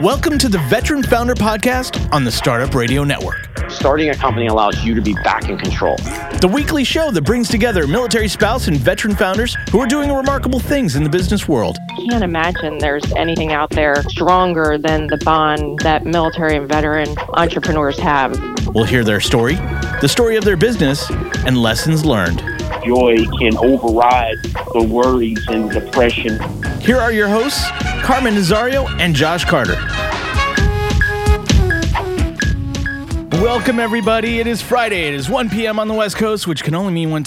Welcome to the Veteran Founder Podcast on the Startup Radio Network, Starting a company allows you to be back in control. the weekly show that brings together military spouse and veteran founders who are doing remarkable things in the business world. I can't imagine there's anything out there stronger than the bond that military and veteran entrepreneurs have. We'll hear their story, the story of their business, and lessons learned. joy can override the worries and depression. Here are your hosts, Carmen Nazario and Josh Carter. Welcome, everybody. It is Friday. It is 1 p.m. on the West Coast, which can only mean one,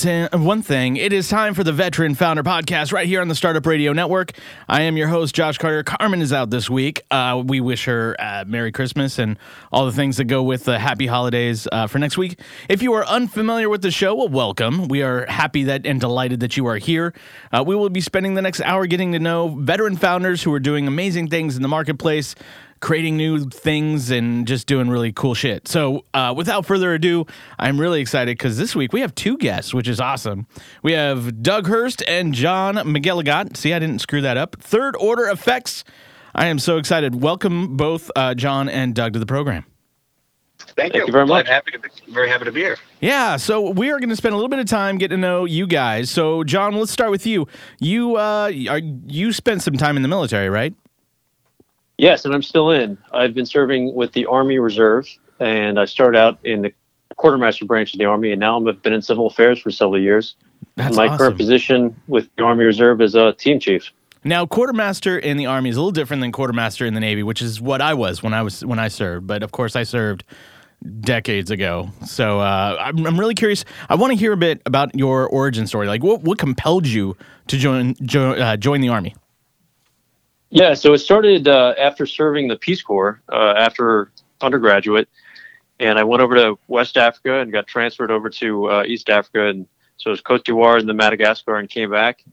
thing. It is time for the Veteran Founder Podcast right here on the Startup Radio Network. I am your host, Josh Carter. Carmen is out this week. Uh, we wish her uh, Merry Christmas and all the things that go with the happy holidays uh, for next week. If you are unfamiliar with the show, well, welcome. We are happy that and delighted that you are here. Uh, we will be spending the next hour getting to know veteran founders who are doing amazing things in the marketplace creating new things and just doing really cool shit. So, uh, without further ado, I'm really excited because this week we have two guests, which is awesome. We have Doug Hurst and John McGilligot. See, I didn't screw that up. Third Order Effects. I am so excited. Welcome both uh, John and Doug to the program. Thank, you very much. Happy to be, very happy to be here. Yeah, so we are going to spend a little bit of time getting to know you guys. So, John, let's start with you. You uh, are you spent some time in the military, right? Yes, and I'm still in. I've been serving with the Army Reserve, and I started out in the quartermaster branch of the Army, and now I've been in civil affairs for several years. That's My awesome. current position with the Army Reserve is a team chief. Now, quartermaster in the army is a little different than quartermaster in the navy, which is what I was when I was when I served. But of course, I served decades ago. So uh, I'm, I'm really curious. I want to hear a bit about your origin story. Like, what what compelled you to join jo- uh, join the army? Yeah, so it started uh, after serving the Peace Corps uh, after undergraduate, and I went over to West Africa and got transferred over to uh, East Africa, and so it was Cote d'Ivoire and then Madagascar, and came back.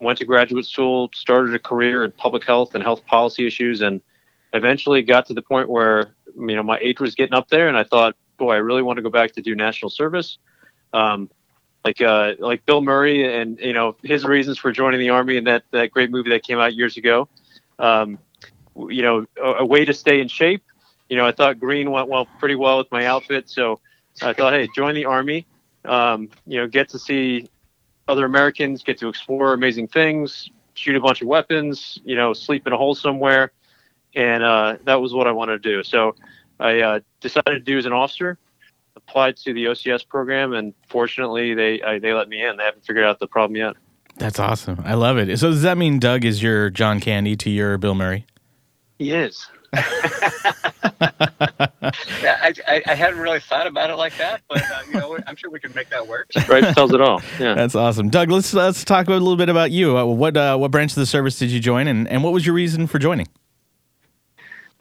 Went to graduate school, started a career in public health and health policy issues, and eventually got to the point where you know my age was getting up there, and I thought, boy, I really want to go back to do national service. Um, like uh, like Bill Murray and you know his reasons for joining the army and that that great movie that came out years ago. Um, you know, a, a way to stay in shape. You know, I thought green went well pretty well with my outfit, so I thought, hey, join the army. Um, you know, get to see other Americans, get to explore amazing things, shoot a bunch of weapons. You know, sleep in a hole somewhere, and uh, that was what I wanted to do. So I uh, decided to do as an officer applied to the OCS program, and fortunately, they I, they let me in. They haven't figured out the problem yet. That's awesome. I love it. So does that mean Doug is your John Candy to your Bill Murray? He is. yeah, I, I, I hadn't really thought about it like that, but uh, you know, I'm sure we can make that work. Right, tells it all. Yeah. That's awesome, Doug. Let's let's talk a little bit about you. Uh, what uh, what branch of the service did you join, and, and what was your reason for joining?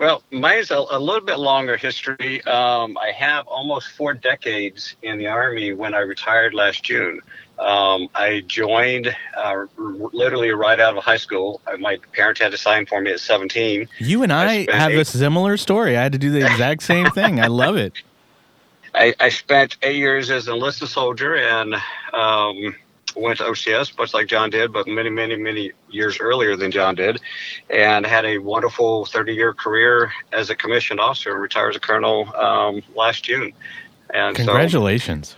Well, mine's a, a little bit longer history. Um, I have almost four decades in the Army when I retired last June. Um, I joined uh, r- literally right out of high school. Uh, My parents had to sign for me at 17. You and I, I have a similar story. I had to do the exact same thing. I love it. I, I spent eight years as an enlisted soldier and um, went to OCS, much like John did, but many, many, many years earlier than John did, and had a wonderful 30 year career as a commissioned officer, and retired as a colonel um, last June. And so, Congratulations.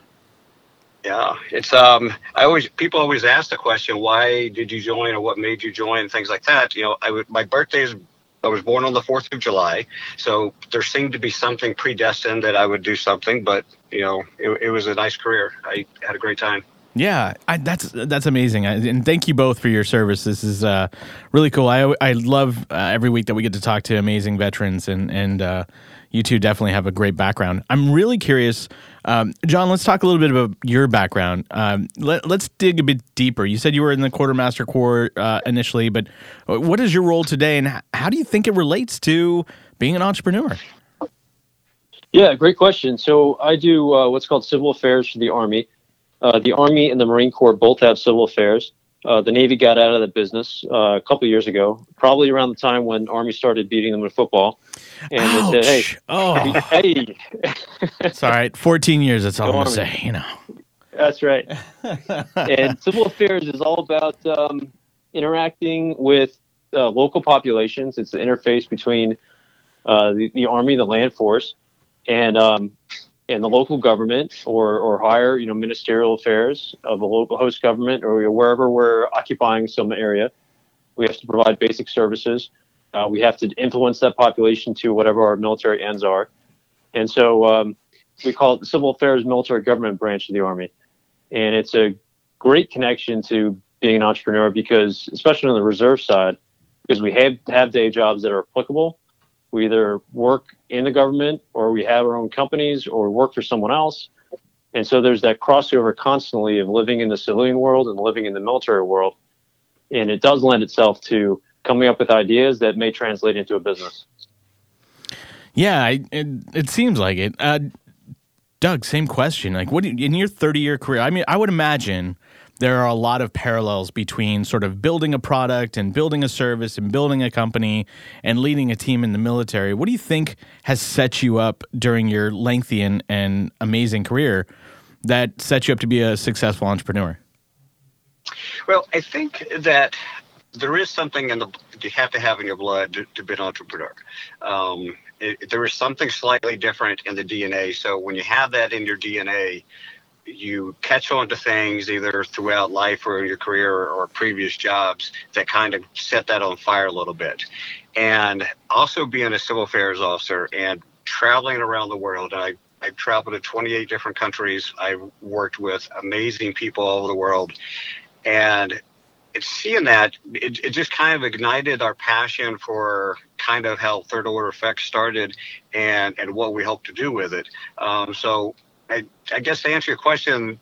yeah, it's um. I always people always ask the question, why did you join or what made you join, things like that. You know, I would my birthday is I was born on the fourth of July, so there seemed to be something predestined that I would do something. But you know, it, it was a nice career. I had a great time. Yeah, I, that's that's amazing, I, and thank you both for your service. This is uh, really cool. I I love uh, every week that we get to talk to amazing veterans, and and uh, you two definitely have a great background. I'm really curious, um, John. Let's talk a little bit about your background. Um, let, let's dig a bit deeper. You said you were in the quartermaster corps uh, initially, but what is your role today, and how do you think it relates to being an entrepreneur? Yeah, great question. So I do uh, what's called civil affairs for the Army. Uh, the Army and the Marine Corps both have civil affairs. Uh, the Navy got out of the business uh, a couple years ago, probably around the time when Army started beating them in football. And they said, oh, "Hey, hey, it's all right. 14 years. That's all I'm gonna on. say. You know. That's right. and civil affairs is all about um, interacting with uh, local populations. It's the interface between uh, the, the Army, the land force, and um, and the local government or or higher, you know, ministerial affairs of the local host government or wherever we're occupying some area. We have to provide basic services. Uh, we have to influence that population to whatever our military ends are, and so um, we call it the Civil Affairs Military Government branch of the Army, and it's a great connection to being an entrepreneur because, especially on the reserve side, because we have have day jobs that are applicable. We either work in the government or we have our own companies or work for someone else. And so there's that crossover constantly of living in the civilian world and living in the military world. And it does lend itself to coming up with ideas that may translate into a business. Yeah, it, it seems like it. Uh, Doug, same question. Like, what in your 30 year career? I mean, I would imagine there are a lot of parallels between sort of building a product and building a service and building a company and leading a team in the military. What do you think has set you up during your lengthy and, and amazing career that set you up to be a successful entrepreneur? Well, I think that there is something in the you have to have in your blood to, to be an entrepreneur. Um, it, there is something slightly different in the DNA. So when you have that in your DNA, you catch on to things either throughout life or in your career or, previous jobs that kind of set that on fire a little bit. And also being a civil affairs officer and traveling around the world, I I've traveled to 28 different countries. I've worked with amazing people all over the world. And seeing that, it, it just kind of ignited our passion for kind of how third order effects started and, and what we hope to do with it. Um, so I, I guess to answer your question,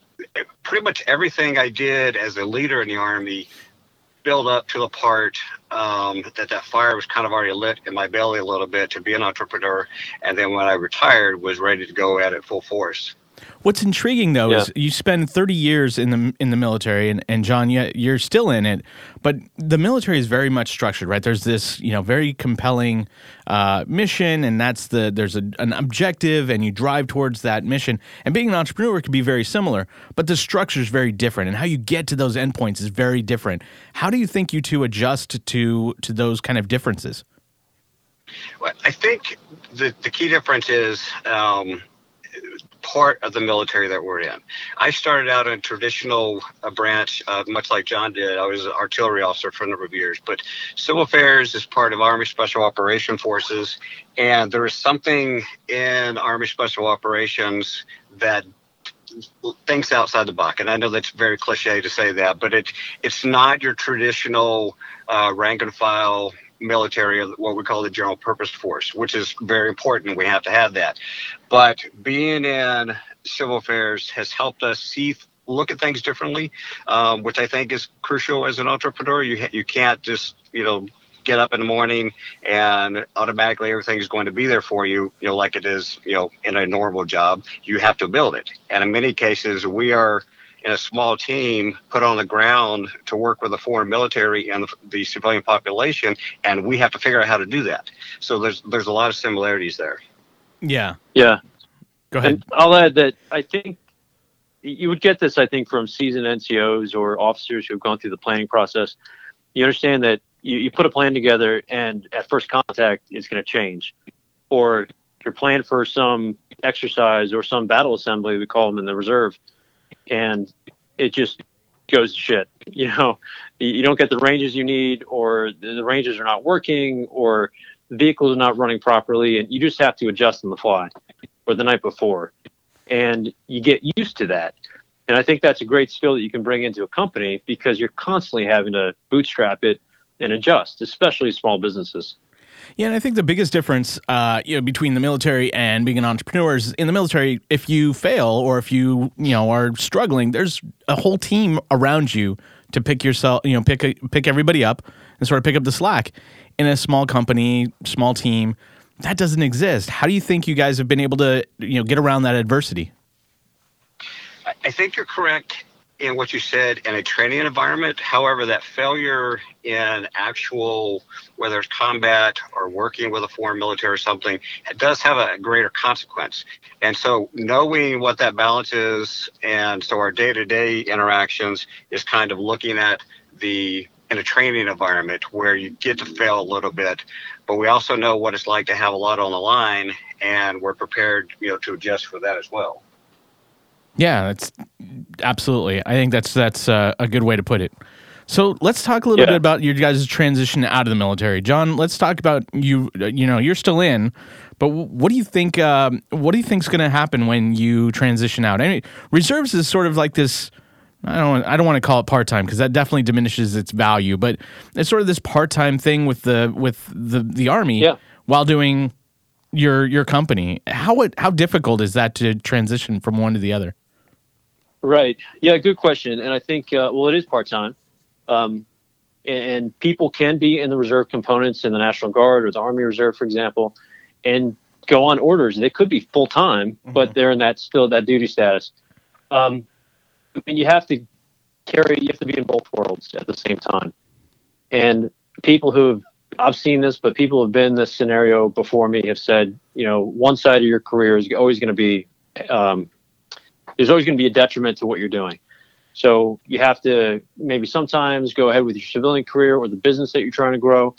pretty much everything I did as a leader in the Army built up to the part um, that that fire was kind of already lit in my belly a little bit to be an entrepreneur. And then when I retired, was ready to go at it full force. What's intriguing though yeah. is you spend 30 years in the in the military, and, and John, yet you're still in it, but the military is very much structured, right? There's this you know very compelling uh, mission, and that's the there's a, an objective, and you drive towards that mission. And being an entrepreneur can be very similar, but the structure is very different, and how you get to those endpoints is very different. How do you think you two adjust to to those kind of differences? Well, I think the the key difference is. Um, part of the military that we're in. I started out in a traditional uh, branch, uh, much like John did. I was an artillery officer for a number of years, but civil affairs is part of Army Special Operation Forces, and there is something in Army Special Operations that thinks outside the box. And I know that's very cliche to say that, but it it's not your traditional uh, rank and file military, what we call the general purpose force, which is very important. We have to have that. But being in civil affairs has helped us see look at things differently, um, which I think is crucial as an entrepreneur. You you can't just you know get up in the morning and automatically everything is going to be there for you, you know, like it is, you know, in a normal job. You have to build it. And in many cases, we are in a small team put on the ground to work with the foreign military and the, the civilian population, and we have to figure out how to do that. So there's there's a lot of similarities there. Yeah. Yeah. Go ahead. And I'll add that I think you would get this, I think, from seasoned NCOs or officers who've gone through the planning process. You understand that you, you put a plan together, and at first contact, it's going to change. Or you're planned for some exercise or some battle assembly, we call them in the reserve, and it just goes shit. You know, you don't get the ranges you need, or the ranges are not working, or the vehicles are not running properly, and you just have to adjust on the fly or the night before. And you get used to that. And I think that's a great skill that you can bring into a company because you're constantly having to bootstrap it and adjust, especially small businesses. Yeah, and I think the biggest difference, uh, you know, between the military and being an entrepreneur is in the military, if you fail or if you, you know, are struggling, there's a whole team around you to pick yourself, you know, pick pick everybody up and sort of pick up the slack. In a small company, small team, that doesn't exist. How do you think you guys have been able to, you know, get around that adversity? I think you're correct in what you said in a training environment. However, that failure in actual, whether it's combat or working with a foreign military or something, it does have a greater consequence. And so, knowing what that balance is, and so our day to day interactions is kind of looking at the in a training environment where you get to fail a little bit, but we also know what it's like to have a lot on the line, and we're prepared, you know, to adjust for that as well. Yeah, that's absolutely. I think that's that's uh, a good way to put it. So let's talk a little Yeah. bit about your guys' transition out of the military, John. Let's talk about you. You know, you're still in, but what do you think? Um, what do you think's going to happen when you transition out? I mean, reserves is sort of like this. I don't. I don't want to call it part time because that definitely diminishes its value. But it's sort of this part time thing with the with the the army Yeah. while doing your your company. How how difficult is that to transition from one to the other? Right. Yeah, good question. And I think, uh, well, it is part time. Um, and, people can be in the reserve components in the National Guard or the Army Reserve, for example, and go on orders. They could be full time, but they're in that still that duty status. Um, I mean, you have to carry, you have to be in both worlds at the same time. And people who have, I've seen this, but people who have been in this scenario before me have said, you know, one side of your career is always going to be, um, there's always going to be a detriment to what you're doing. So you have to maybe sometimes go ahead with your civilian career or the business that you're trying to grow.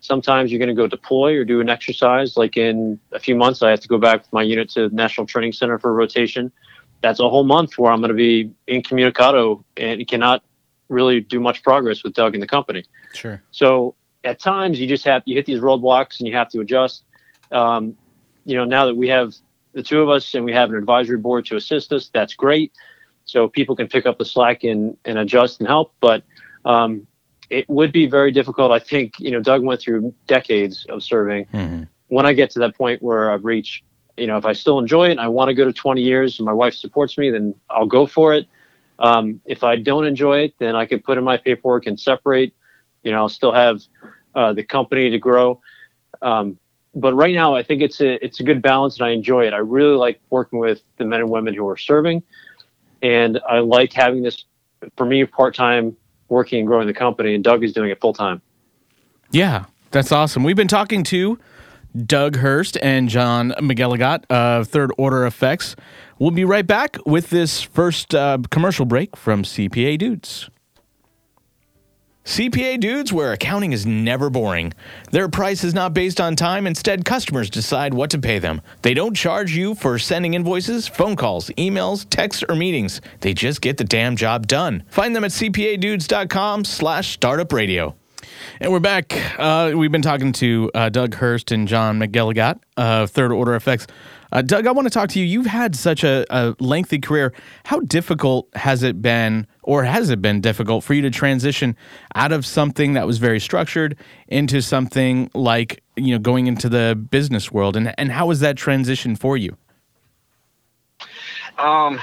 Sometimes you're going to go deploy or do an exercise. Like in a few months, I have to go back with my unit to the National Training Center for rotation. That's a whole month where I'm going to be incommunicado and cannot really do much progress with Doug and the company. Sure. So at times you just have you hit these roadblocks and you have to adjust. Um, you know, now that we have the two of us and we have an advisory board to assist us, that's great. So people can pick up the slack and, and adjust and help. But um, it would be very difficult. I think, you know, Doug went through decades of serving. hmm When I get to that point where I've reached, you know, if I still enjoy it and I want to go to 20 years and my wife supports me, then I'll go for it. Um, if I don't enjoy it, then I can put in my paperwork and separate. You know, I'll still have uh, the company to grow. Um, but right now, I think it's a it's a good balance, and I enjoy it. I really like working with the men and women who are serving, and I like having this for me part time working and growing the company. And Doug is doing it full time. Yeah, that's awesome. We've been talking to Doug Hurst and John McGilligot of Third Order Effects. We'll be right back with this first uh, commercial break from CPA Dudes. CPA Dudes, where accounting is never boring. Their price is not based on time. Instead, customers decide what to pay them. They don't charge you for sending invoices, phone calls, emails, texts, or meetings. They just get the damn job done. Find them at cpadudes.com slash startup radio. And we're back. Uh, we've been talking to uh, Doug Hurst and John McGilligot of Third Order Effects. Uh, Doug, I want to talk to you. You've had such a, a lengthy career. How difficult has it been, or has it been difficult for you to transition out of something that was very structured into something like you know going into the business world? And and how was that transition for you? Um,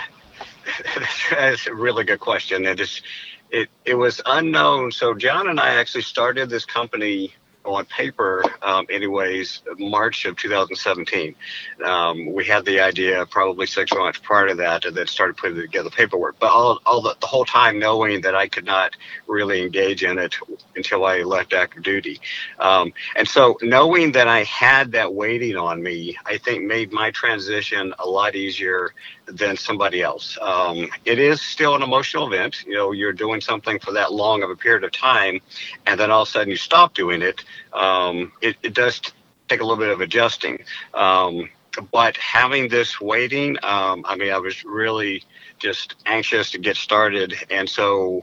that's a really good question. It is, it it was unknown. So John and I actually started this company on paper, um, anyways, March of 2017. Um, we had the idea probably six months prior to that, and then started putting together paperwork. But all, all the, the whole time knowing that I could not really engage in it until I left active duty. Um, and so knowing that I had that waiting on me, I think made my transition a lot easier than somebody else. Um, it is still an emotional event. You know, you're doing something for that long of a period of time, and then all of a sudden you stop doing it. Um, it, it does take a little bit of adjusting. Um, but having this waiting, um, I mean, I was really just anxious to get started. And so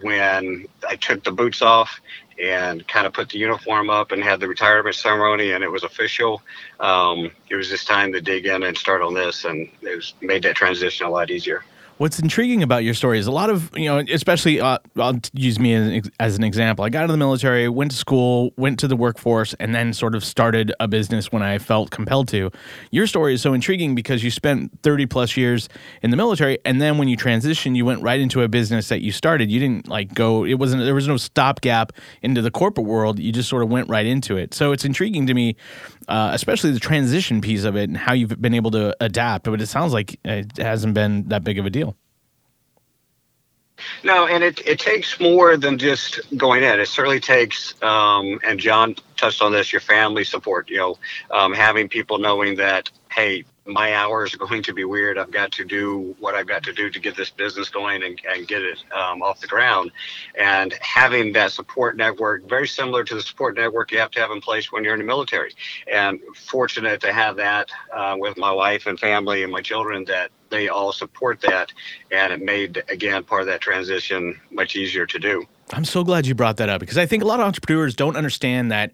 when I took the boots off and kind of put the uniform up and had the retirement ceremony and it was official, um, it was just time to dig in and start on this. And it was made that transition a lot easier. What's intriguing about your story is a lot of, you know, especially, uh, I'll use me as, an as an example. I got out of the military, went to school, went to the workforce, and then sort of started a business when I felt compelled to. Your story is so intriguing because you spent 30 plus years in the military, and then when you transitioned, you went right into a business that you started. You didn't like go, it wasn't, there was no stopgap into the corporate world. You just sort of went right into it. So it's intriguing to me, uh, especially the transition piece of it and how you've been able to adapt. But it sounds like it hasn't been that big of a deal. No, and it, it takes more than just going in. It certainly takes, um, and John touched on this, your family support, you know, um, having people knowing that, hey, my hours are going to be weird. I've got to do what I've got to do to get this business going and, and get it um, off the ground. And having that support network, very similar to the support network you have to have in place when you're in the military. And fortunate to have that uh, with my wife and family and my children that they all support that. And it made, again, part of that transition much easier to do. I'm so glad you brought that up because I think a lot of entrepreneurs don't understand that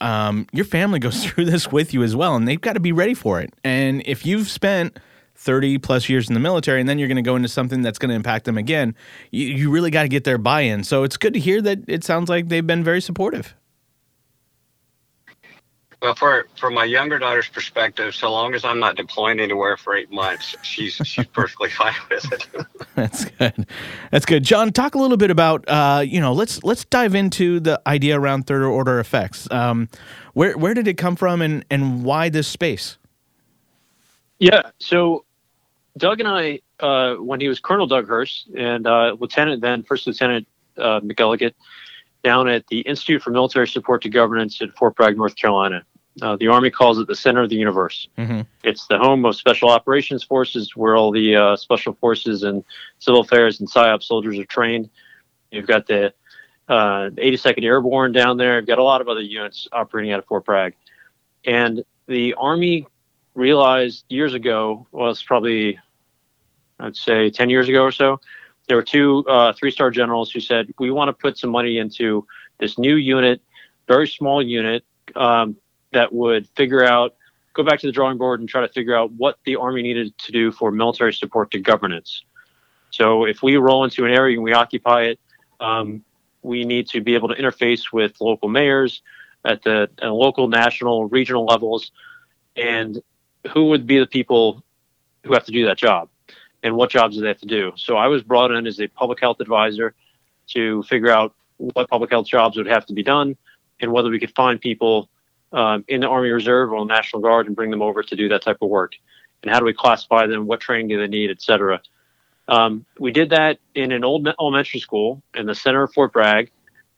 um, your family goes through this with you as well, and they've got to be ready for it. And if you've spent 30 plus years in the military and then you're going to go into something that's going to impact them again, you, you really got to get their buy in. So it's good to hear that it sounds like they've been very supportive. Well, for from my younger daughter's perspective, so long as I'm not deploying anywhere for eight months, she's she's perfectly fine with it. That's good. That's good. John, talk a little bit about uh, you know let's let's dive into the idea around third order effects. Um, where where did it come from, and and why this space? Yeah. So, Doug and I, uh, when he was Colonel Doug Hurst and uh, Lieutenant then First Lieutenant uh, McElligott, down at the Institute for Military Support to Governance at Fort Bragg, North Carolina. Uh, the Army calls it the center of the universe. Mm-hmm. It's the home of Special Operations Forces, where all the uh, Special Forces and Civil Affairs and PSYOP soldiers are trained. You've got the uh, 82nd Airborne down there. You've got a lot of other units operating out of Fort Bragg. And the Army realized years ago, well, it's probably, I'd say 10 years ago or so, there were two uh, three star generals who said, We want to put some money into this new unit, very small unit. Um, that would figure out, go back to the drawing board and try to figure out what the Army needed to do for military support to governance. So if we roll into an area and we occupy it, um, we need to be able to interface with local mayors at the at local, national, regional levels, and who would be the people who have to do that job, and what jobs do they have to do. So I was brought in as a public health advisor to figure out what public health jobs would have to be done, and whether we could find people um, in the Army Reserve or the National Guard and bring them over to do that type of work? And how do we classify them? What training do they need, et cetera? Um, we did that in an old elementary school in the center of Fort Bragg.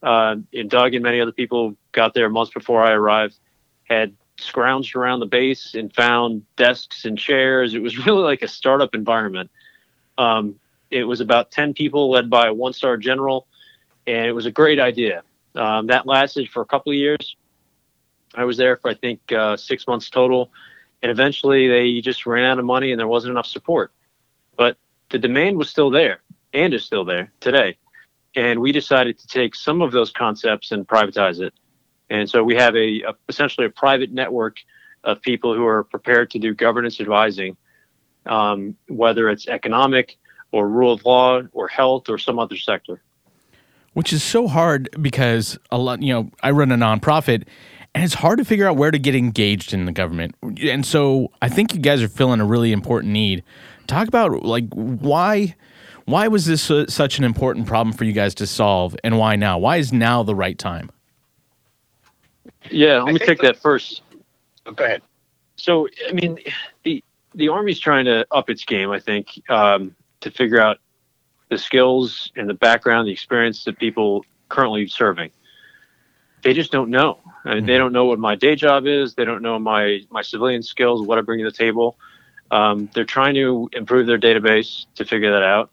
Uh, and Doug and many other people got there months before I arrived, had scrounged around the base and found desks and chairs. It was really like a startup environment. Um, it was about 10 people led by a one star general, and it was a great idea. Um, that lasted for a couple of years. I was there for I think uh, six months total, and eventually they just ran out of money and there wasn't enough support. But the demand was still there and is still there today, and we decided to take some of those concepts and privatize it. And so we have a, a essentially a private network of people who are prepared to do governance advising, um, whether it's economic or rule of law or health or some other sector. Which is so hard because a lot, you know, I run a nonprofit and it's hard to figure out where to get engaged in the government. And so I think you guys are filling a really important need. Talk about like why why was this such an important problem for you guys to solve and why now? Why is now the right time? Yeah, let me take the, that first. Go ahead. So, I mean, the the Army's trying to up its game, I think, um, to figure out the skills and the background, the experience that people currently serving. They just don't know. I mean, they mm-hmm. don't know what my day job is. They don't know my my civilian skills, what I bring to the table. Um, they're trying to improve their database to figure that out.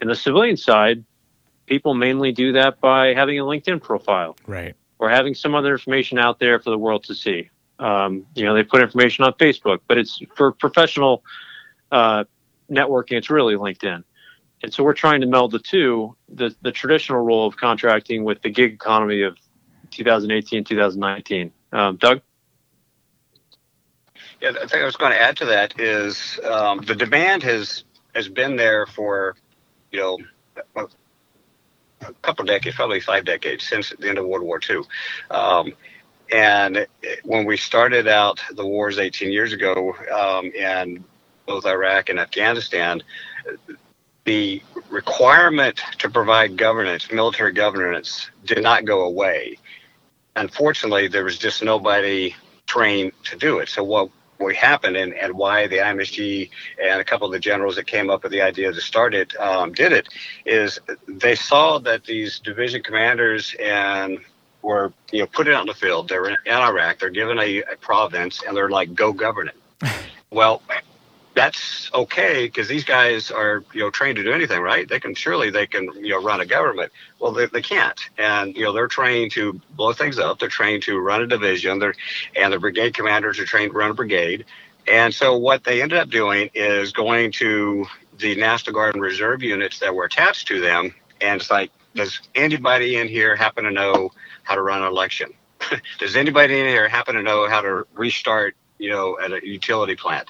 And the civilian side, people mainly do that by having a LinkedIn profile, right, or having some other information out there for the world to see. Um, you know, they put information on Facebook, but it's for professional uh, networking. It's really LinkedIn. And so we're trying to meld the two, the, the traditional role of contracting with the gig economy of 2018, 2019. Um, Doug? Yeah, I think I was going to add to that is um, the demand has has been there for, you know, a, a couple decades, probably five decades since the end of World War II. Um, and when we started out the wars 18 years ago um, in both Iraq and Afghanistan, the requirement to provide governance, military governance, did not go away unfortunately, there was just nobody trained to do it. So what what happened and, and why the IMSG and a couple of the generals that came up with the idea to start it um, did it is they saw that these division commanders and were you know put it out in the field. They're in Iraq. They're given a, a province and they're like go govern it. well, that's okay because these guys are you know trained to do anything right? They can surely they can you know run a government. Well they, they can't. And you know they're trained to blow things up. They're trained to run a division. They're and the brigade commanders are trained to run a brigade. And so what they ended up doing is going to the national guard and reserve units that were attached to them. And it's like does anybody in here happen to know how to run an election? Does anybody in here happen to know how to restart you know, at a utility plant.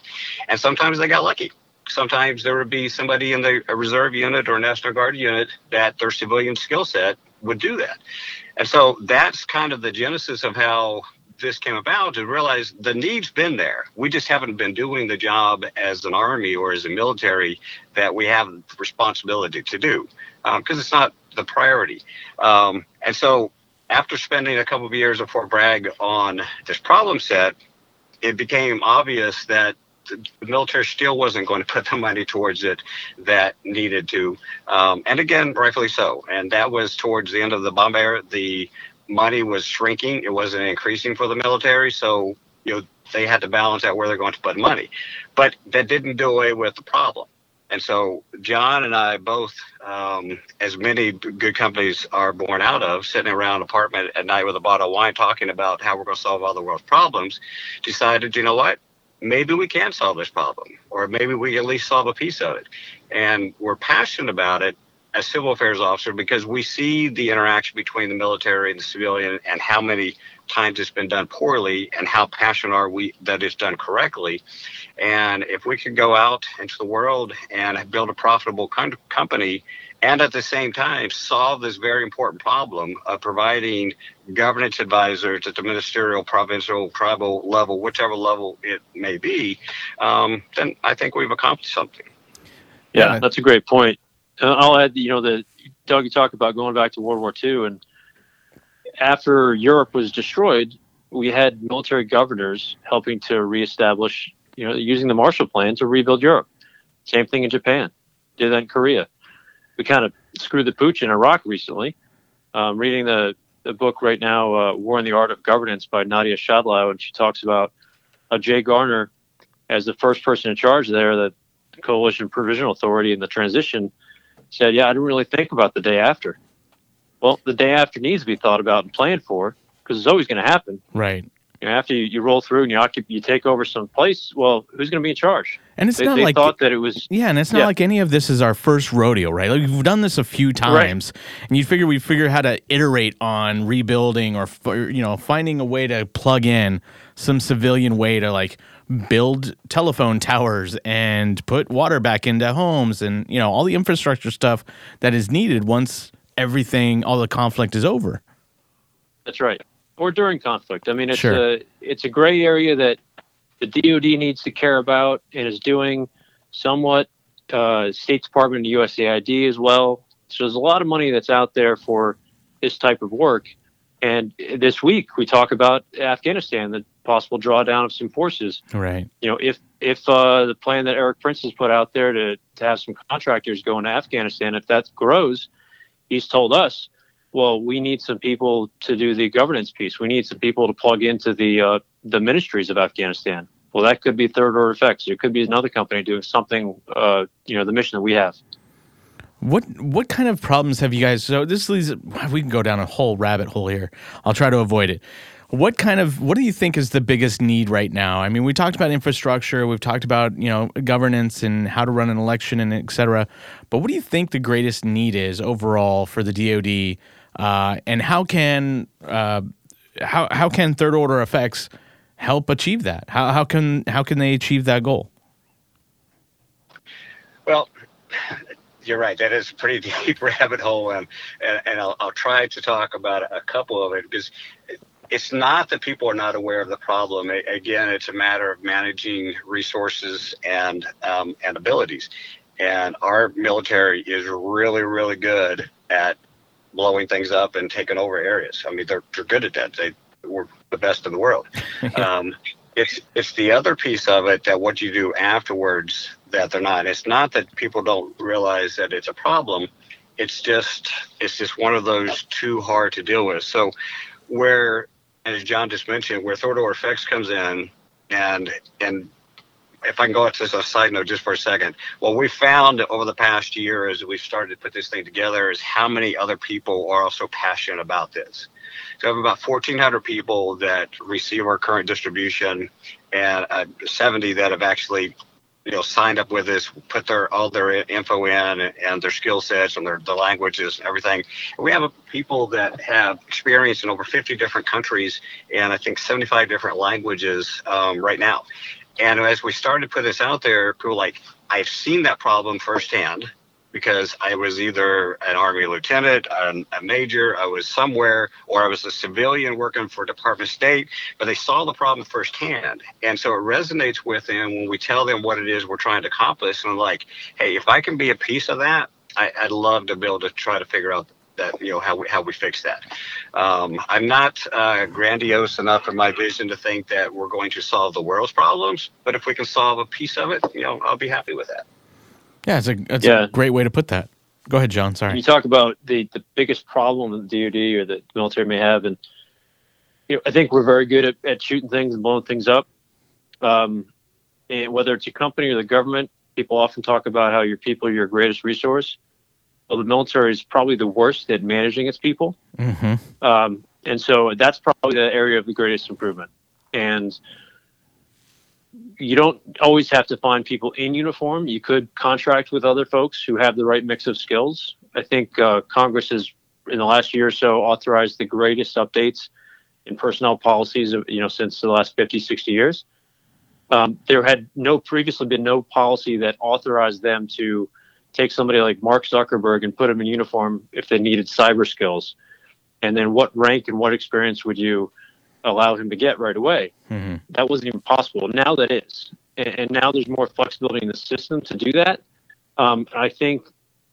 And sometimes they got lucky. Sometimes there would be somebody in the reserve unit or National Guard unit that their civilian skill set would do that. And so that's kind of the genesis of how this came about to realize the need's been there. We just haven't been doing the job as an army or as a military that we have responsibility to do because um, it's not the priority. Um, and so after spending a couple of years at Fort Bragg on this problem set, it became obvious that the military still wasn't going to put the money towards it that needed to. Um, and again, rightfully so. And that was towards the end of the Obama era. The money was shrinking, it wasn't increasing for the military. So, you know, they had to balance out where they're going to put money. But that didn't do away with the problem. And so John and I both, um, as many good companies are born out of, sitting around an apartment at night with a bottle of wine talking about how we're going to solve all the world's problems, decided, you know what? Maybe we can solve this problem, or maybe we at least solve a piece of it. And we're passionate about it as civil affairs officer because we see the interaction between the military and the civilian and how many times it's been done poorly and how passionate are we that it's done correctly and if we could go out into the world and build a profitable com- company and at the same time solve this very important problem of providing governance advisors at the ministerial, provincial, tribal level, whichever level it may be, um, then I think we've accomplished something. Yeah, that's a great point. Uh, I'll add, you know, that Doug, you talk about going back to World War II, and after Europe was destroyed, we had military governors helping to reestablish, you know, using the Marshall Plan to rebuild Europe. Same thing in Japan, did that in Korea. We kind of screwed the pooch in Iraq recently. Um, reading the, the book right now, uh, War and the Art of Governance by Nadia Schadlow, and she talks about uh, Jay Garner as the first person in charge there, the Coalition Provisional Authority in the transition said, Yeah, I didn't really think about the day after. Well, the day after needs to be thought about and planned for because it's always going to happen. Right. You know, after you, you roll through and you occupy, you take over some place. Well, who's going to be in charge? And it's they, not they like thought that it was. Yeah, and it's not Yeah. like any of this is our first rodeo, right? Like we've done this a few times, and you figure we figure how to iterate on rebuilding or, you know finding a way to plug in some civilian way to like build telephone towers and put water back into homes and you know all the infrastructure stuff that is needed once everything all the conflict is over. That's right. Or during conflict. I mean, it's Sure. a it's a gray area that the DoD needs to care about and is doing somewhat. Uh, State Department and USAID as well. So there's a lot of money that's out there for this type of work. And this week we talk about Afghanistan, the possible drawdown of some forces. Right. You know, if if uh, the plan that Erik Prince has put out there to to have some contractors go into Afghanistan, if that grows, he's told us, well, we need some people to do the governance piece. We need some people to plug into the uh, the ministries of Afghanistan. Well, that could be third order effects. It could be another company doing something. Uh, you know, the mission that we have. What what kind of problems have you guys? So this leads. We can go down a whole rabbit hole here. I'll try to avoid it. What kind of what do you think is the biggest need right now? I mean, we talked about infrastructure, we've talked about you know governance and how to run an election and et cetera. But what do you think the greatest need is overall for the DoD, uh, and how can uh, how how can third order effects help achieve that? How how can how can they achieve that goal? Well, you're right. That is a pretty deep rabbit hole, um, and, and I'll, I'll try to talk about a couple of it because it's not that people are not aware of the problem. A- Again, it's a matter of managing resources and um, and abilities. And our military is really, really good at blowing things up and taking over areas. I mean, they're, they're good at that. They were the best in the world. um, it's it's the other piece of it that what you do afterwards that they're not. It's not that people don't realize that it's a problem. It's just it's just one of those too hard to deal with. So where as John just mentioned, where order effects comes in and and if I can go into a side note just for a second, what we found over the past year as we've started to put this thing together is how many other people are also passionate about this. So we have about 1,400 people that receive our current distribution and uh, 70 that have actually you know signed up with us put their all their info in and their skill sets and their the languages and everything. We have people that have experience in over 50 different countries and i think 75 different languages um, right now. And as we started to put this out there people like i've seen that problem firsthand because I was either an Army lieutenant, a, a major, I was somewhere, or I was a civilian working for Department of State, but they saw the problem firsthand. And so it resonates with them when we tell them what it is we're trying to accomplish. And I'm like, hey, if I can be a piece of that, I, would love to be able to try to figure out that, you know, how we, how we fix that. Um, I'm not uh, grandiose enough in my vision to think that we're going to solve the world's problems, but if we can solve a piece of it, you know, I'll be happy with that. Yeah, it's a it's yeah. a great way to put that. Go ahead, John. Sorry. You talk about the the biggest problem that the DoD or the military may have, and you know, I think we're very good at, at shooting things and blowing things up. Um, and whether it's your company or the government, people often talk about how your people are your greatest resource. Well, the military is probably the worst at managing its people, mm-hmm. um, and so that's probably the area of the greatest improvement. And you don't always have to find people in uniform. You could contract with other folks who have the right mix of skills. I think uh, Congress has, in the last year or so, authorized the greatest updates in personnel policies, you know, since the last 50, 60 years. Um, there had no previously been no policy that authorized them to take somebody like Mark Zuckerberg and put him in uniform if they needed cyber skills. And then what rank and what experience would you allow him to get right away. Mm-hmm. That wasn't even possible. Now that is, and, and, now there's more flexibility in the system to do that. Um, I think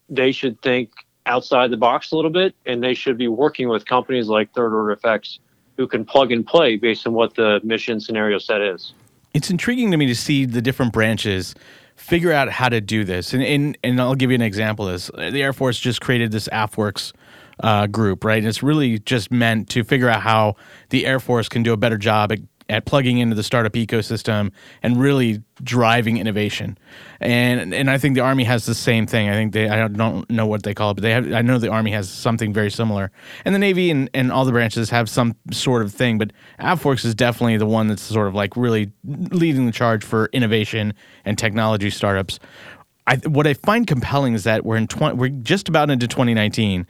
they should think outside the box a little bit, and they should be working with companies like Third Order Effects who can plug and play based on what the mission scenario set is. It's intriguing to me to see the different branches figure out how to do this. And, and, and I'll give you an example of this. The Air Force just created this AFWERX uh, group, right? And it's really just meant to figure out how the Air Force can do a better job at, at plugging into the startup ecosystem and really driving innovation. And and I think the Army has the same thing. I think they I don't know what they call it, but they have I know the Army has something very similar. And the Navy and, and all the branches have some sort of thing, but AFWERX is definitely the one that's sort of like really leading the charge for innovation and technology startups. I, what I find compelling is that we're in 20, we're just about into 2019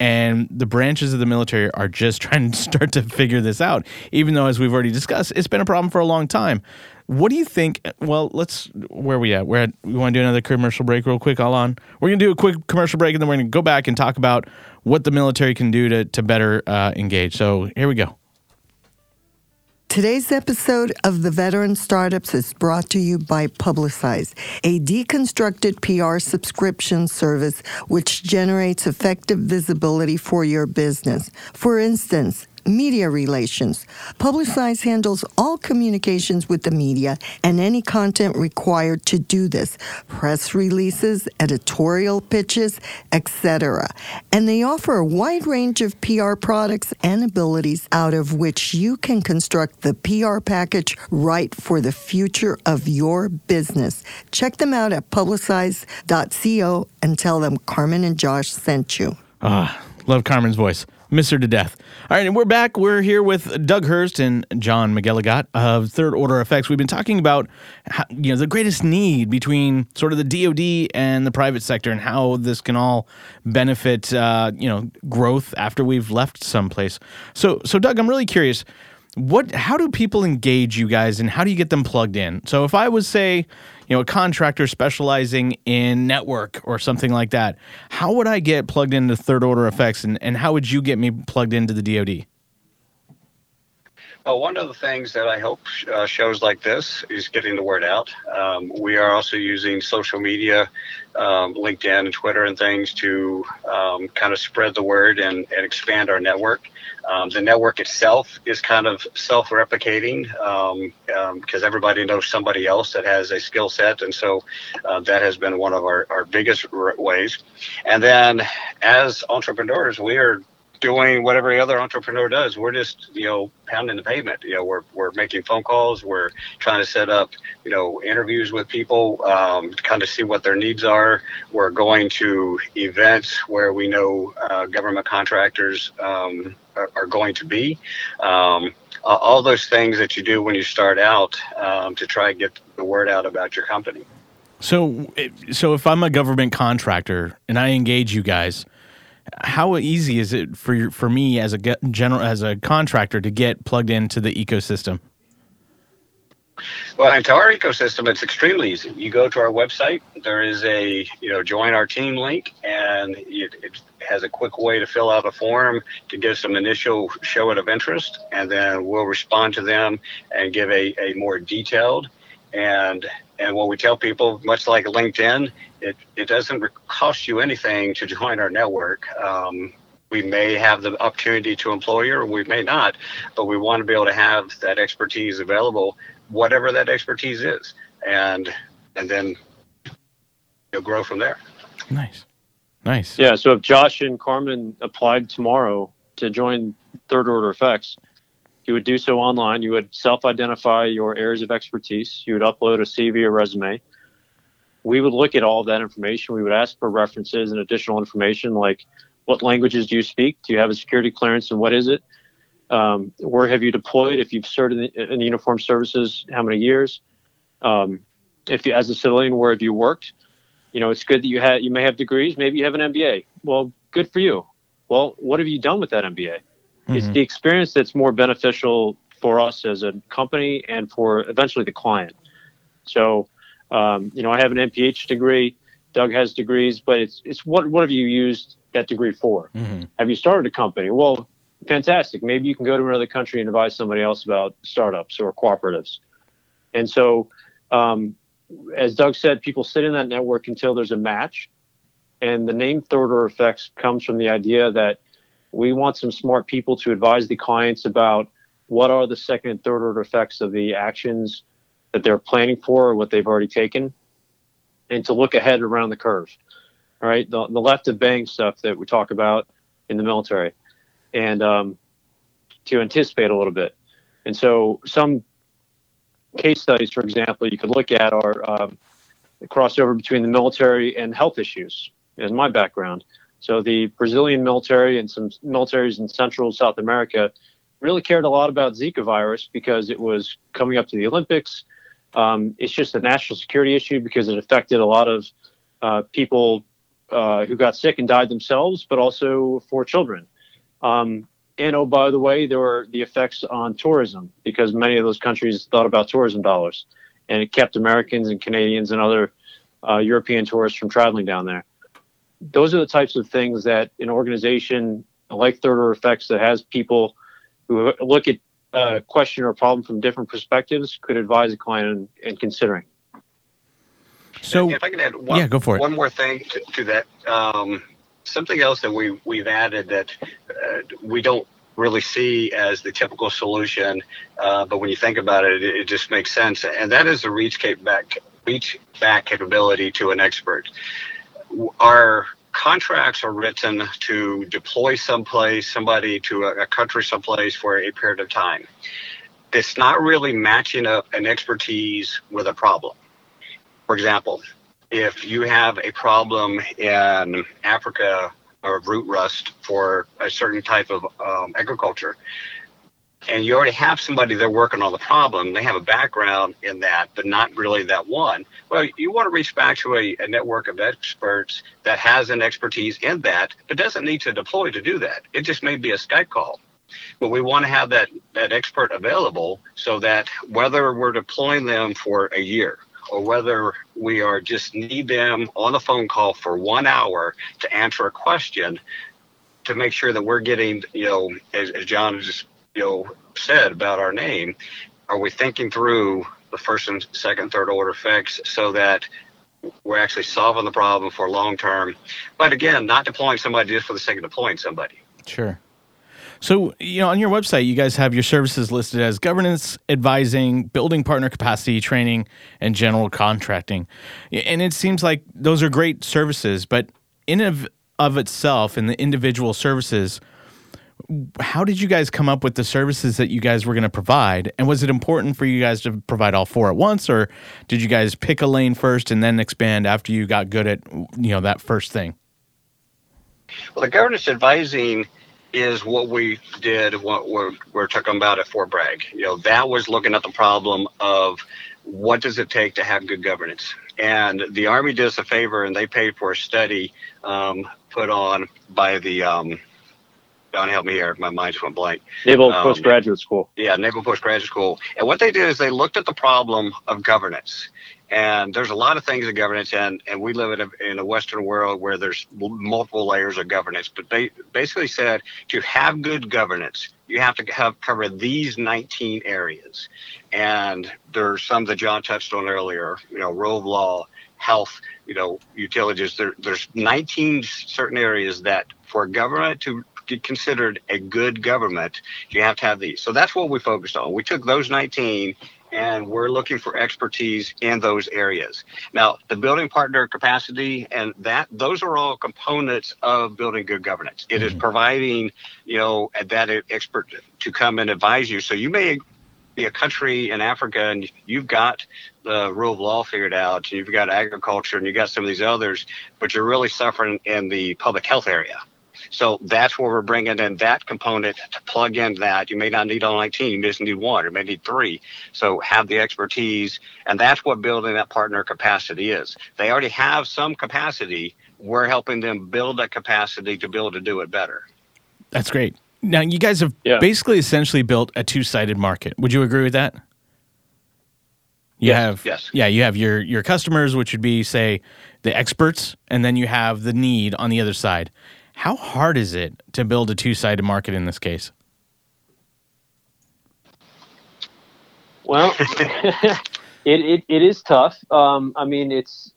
and the branches of the military are just trying to start to figure this out. Even though as we've already discussed it's been a problem for a long time. What do you think well let's where are we at? We're at we want to do another commercial break real quick all on we're going to do a quick commercial break and then we're going to go back and talk about what the military can do to, to better uh, engage. So here we go Today's episode of The Veteran Startups is brought to you by Publicize, a deconstructed PR subscription service which generates effective visibility for your business. For instance, media relations. Publicize handles all communications with the media and any content required to do this press releases, editorial pitches, etc. And they offer a wide range of PR products and abilities out of which you can construct the PR package right for the future of your business. Check them out at publicize.co and tell them Carmen and Josh sent you. Ah, love Carmen's voice. Miss her to death. All right, and we're back. We're here with Doug Hurst and John McGilligot of Third Order Effects. We've been talking about how, you know the greatest need between sort of the DoD and the private sector, and how this can all benefit uh, you know growth after we've left someplace. So, so Doug, I'm really curious. What? How do people engage you guys, and how do you get them plugged in? So, if I was say you know, a contractor specializing in network or something like that, how would I get plugged into third order effects and, and how would you get me plugged into the DoD? Well, one of the things that I hope uh, shows like this is getting the word out. Um, we are also using social media, um, LinkedIn and Twitter and things to um, kind of spread the word and, and expand our network. Um, the network itself is kind of self-replicating because um, um, everybody knows somebody else that has a skill set, and so uh, that has been one of our, our biggest ways. And then, as entrepreneurs, we are doing what every other entrepreneur does. We're just, you know, pounding the pavement. You know, we're, we're making phone calls. We're trying to set up, you know, interviews with people, um, kind of see what their needs are. We're going to events where we know uh, government contractors um, are, are, going to be. Um, all those things that you do when you start out um, to try and get the word out about your company. So, so if I'm a government contractor and I engage you guys, how easy is it for for me as a general as a contractor to get plugged into the ecosystem? Well, into our ecosystem, it's extremely easy. You go to our website. There is a you know join our team link, and it, it has a quick way to fill out a form to give some initial show of interest, and then we'll respond to them and give a, a more detailed and and what we tell people, much like LinkedIn, it, it doesn't cost you anything to join our network. Um, we may have the opportunity to employ you or we may not, but we want to be able to have that expertise available, whatever that expertise is. And and then you'll grow from there. Nice. Nice. Yeah. So if Josh and Carmen applied tomorrow to join Third Order Effects, you would do so online. You would self identify your areas of expertise. You would upload a CV or resume. We would look at all that information. We would ask for references and additional information like what languages do you speak? Do you have a security clearance and what is it? Um, where have you deployed? If you've served in the, in the uniformed services, how many years? Um, if you, as a civilian, where have you worked? You know, it's good that you had you may have degrees. Maybe you have an MBA. Well, good for you. Well, what have you done with that MBA? Mm-hmm. It's the experience that's more beneficial for us as a company and for eventually the client. So, um, you know, I have an MPH degree. Doug has degrees, but it's it's what what have you used that degree for? Mm-hmm. Have you started a company? Well, fantastic. Maybe you can go to another country and advise somebody else about startups or cooperatives. And so, um, as Doug said, people sit in that network until there's a match. And the name Third Order Effects comes from the idea that we want some smart people to advise the clients about what are the second and third order effects of the actions that they're planning for or what they've already taken, and to look ahead around the curve. All right, the, the left of bang stuff that we talk about in the military, and um, to anticipate a little bit. And so, some case studies, for example, you could look at are um, the crossover between the military and health issues, in my background. So the Brazilian military and some militaries in Central South America really cared a lot about Zika virus because it was coming up to the Olympics. Um, it's just a national security issue because it affected a lot of uh, people uh, who got sick and died themselves, but also for children. Um, and oh, by the way, there were the effects on tourism because many of those countries thought about tourism dollars, and it kept Americans and Canadians and other uh, European tourists from traveling down there those are the types of things that an organization like Third Order Effects that has people who look at a question or problem from different perspectives could advise a client in, in considering. So, if I can add one, yeah, go for it. one more thing to, to that. Um, something else that we, we've added that uh, we don't really see as the typical solution, uh, but when you think about it, it, it, just makes sense. And that is the reach back, reach back capability to an expert our contracts are written to deploy someplace, somebody to a, a, country someplace for a period of time. It's not really matching up an expertise with a problem. For example, if you have a problem in Africa or root rust for a certain type of um, agriculture, and you already have somebody there working on the problem, they have a background in that, but not really that one. Well, you want to reach back to a, a, network of experts that has an expertise in that, but doesn't need to deploy to do that. It just may be a Skype call. But we want to have that, that expert available so that whether we're deploying them for a year or whether we are just need them on a phone call for one hour to answer a question to make sure that we're getting, you know, as, as John just you know said about our name, are we thinking through the first and second, third order effects so that we're actually solving the problem for long term? But again, not deploying somebody just for the sake of deploying somebody. Sure. So, you know, on your website, you guys have your services listed as governance, advising, building partner capacity, training, and general contracting. And it seems like those are great services, but in of, of itself, in the individual services, how did you guys come up with the services that you guys were going to provide? And was it important for you guys to provide all four at once, or did you guys pick a lane first and then expand after you got good at you know that first thing? Well, the governance advising is what we did. What we're, we're talking about at Fort Bragg. You know, that was looking at the problem of what does it take to have good governance. And the Army did us a favor, and they paid for a study um, put on by the um, Don, help me here. My mind just went blank. Naval um, Postgraduate School. Yeah, Naval Postgraduate School. And what they did is they looked at the problem of governance. And there's a lot of things in governance, and, and we live in a, in a Western world where there's multiple layers of governance. But they basically said to have good governance, you have to have cover these 19 areas. And there's some that John touched on earlier, you know, rule of law, health, you know, utilities. There, there's 19 certain areas that for government to considered a good government, you have to have these. So that's what we focused on. We took those 19 and we're looking for expertise in those areas. Now, the building partner capacity and that those are all components of building good governance. It mm-hmm. is providing, you know, that expert to come and advise you. So you may be a country in Africa and you've got the rule of law figured out, and you've got agriculture and you've got some of these others, but you're really suffering in the public health area. So that's where we're bringing in that component to plug in that. You may not need all 19, you just need one you may need three. So have the expertise. And that's what building that partner capacity is. They already have some capacity. We're helping them build that capacity to be able to do it better. That's great. Now, you guys have yeah. basically essentially built a two sided market. Would you agree with that? You yes, have yes. yeah, you have your your customers, which would be say the experts, and then you have the need on the other side. How hard is it to build a two sided market in this case? Well, it, it, it is tough. Um, I mean, it's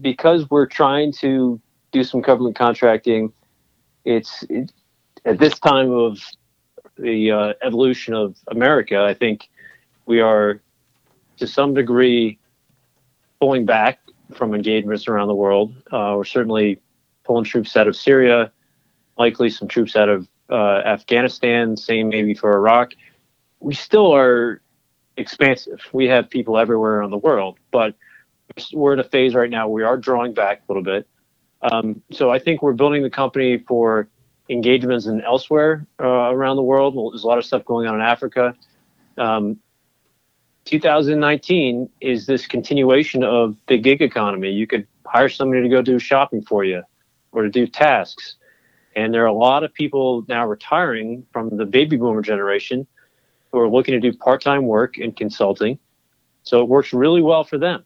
because we're trying to do some government contracting. It's it, at this time of the uh, evolution of America, I think we are to some degree pulling back from engagements around the world. Uh, we're certainly pulling troops out of Syria, likely some troops out of uh, Afghanistan, same maybe for Iraq. We still are expansive. We have people everywhere around the world, but we're in a phase right now we are drawing back a little bit. Um, so I think we're building the company for engagements in elsewhere uh, around the world. There's a lot of stuff going on in Africa. Um, 2019 is this continuation of the gig economy. You could hire somebody to go do shopping for you or to do tasks. And there are a lot of people now retiring from the baby boomer generation who are looking to do part time work in consulting. So it works really well for them.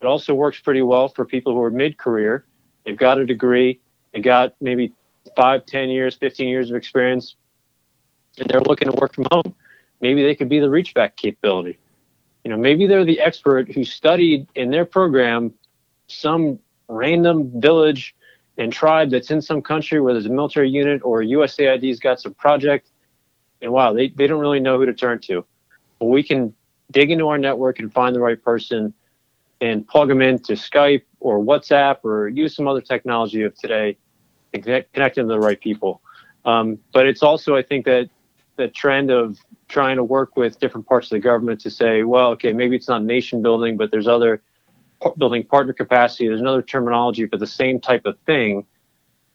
It also works pretty well for people who are mid career. They've got a degree, they got maybe five, ten years, 15 years of experience, and they're looking to work from home. Maybe they could be the reach back capability. You know, maybe they're the expert who studied in their program some random village and tribe that's in some country where there's a military unit or USAID's got some project, and wow, they, they don't really know who to turn to. But we can dig into our network and find the right person and plug them into Skype or WhatsApp or use some other technology of today and connect, connect them to the right people. Um, but it's also, I think, that the trend of trying to work with different parts of the government to say, well, okay, maybe it's not nation building, but there's other building partner capacity. There's another terminology for the same type of thing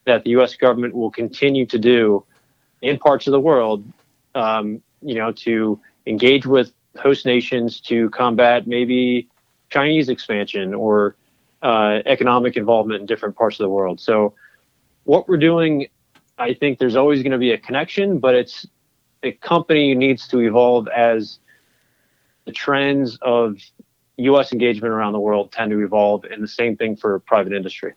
that the U.S. government will continue to do in parts of the world, um, you know, to engage with host nations to combat maybe Chinese expansion or uh, economic involvement in different parts of the world. So, what we're doing, I think there's always going to be a connection, but it's the company needs to evolve as the trends of U.S. engagement around the world tend to evolve, and the same thing for private industry.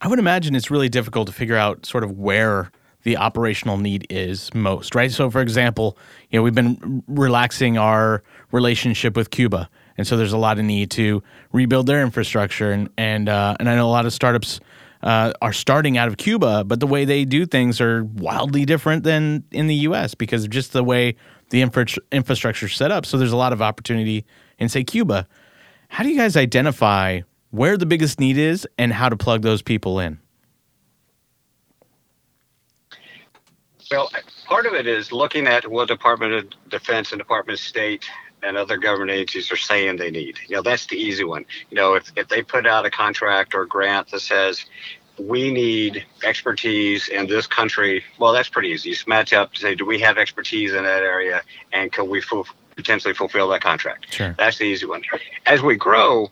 I would imagine it's really difficult to figure out sort of where the operational need is most, right? So, for example, you know, we've been relaxing our relationship with Cuba, and so there's a lot of need to rebuild their infrastructure, and and uh, and I know a lot of startups uh, are starting out of Cuba, but the way they do things are wildly different than in the U.S. because of just the way the infra- infrastructure is set up. So there's a lot of opportunity in say Cuba. How do you guys identify where the biggest need is and how to plug those people in? Well, part of it is looking at what Department of Defense and Department of State and other government agencies are saying they need. You know, that's the easy one. You know, if, if they put out a contract or a grant that says we need expertise in this country, well, that's pretty easy. You match up to say, do we have expertise in that area and can we potentially fulfill that contract? Sure. That's the easy one. As we grow,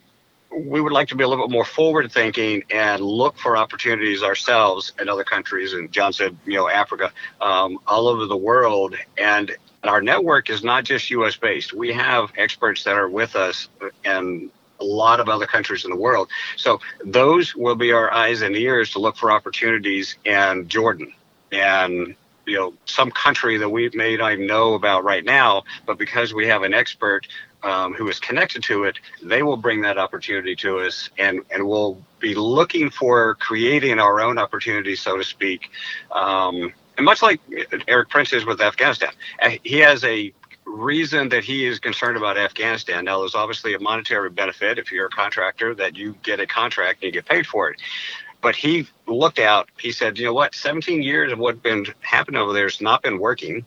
we would like to be a little bit more forward thinking and look for opportunities ourselves in other countries. And John said, you know, Africa, um, all over the world. And our network is not just US based. We have experts that are with us in a lot of other countries in the world. So those will be our eyes and ears to look for opportunities in Jordan and you know some country that we may not even know about right now, but because we have an expert um, who is connected to it, they will bring that opportunity to us, and and we'll be looking for creating our own opportunity, so to speak. Um, and much like Erik Prince is with Afghanistan, uh, he has a reason that he is concerned about Afghanistan. Now, there's obviously a monetary benefit if you're a contractor that you get a contract and you get paid for it. But he looked out. He said, "You know what? 17 years of what's been happening over there has not been working.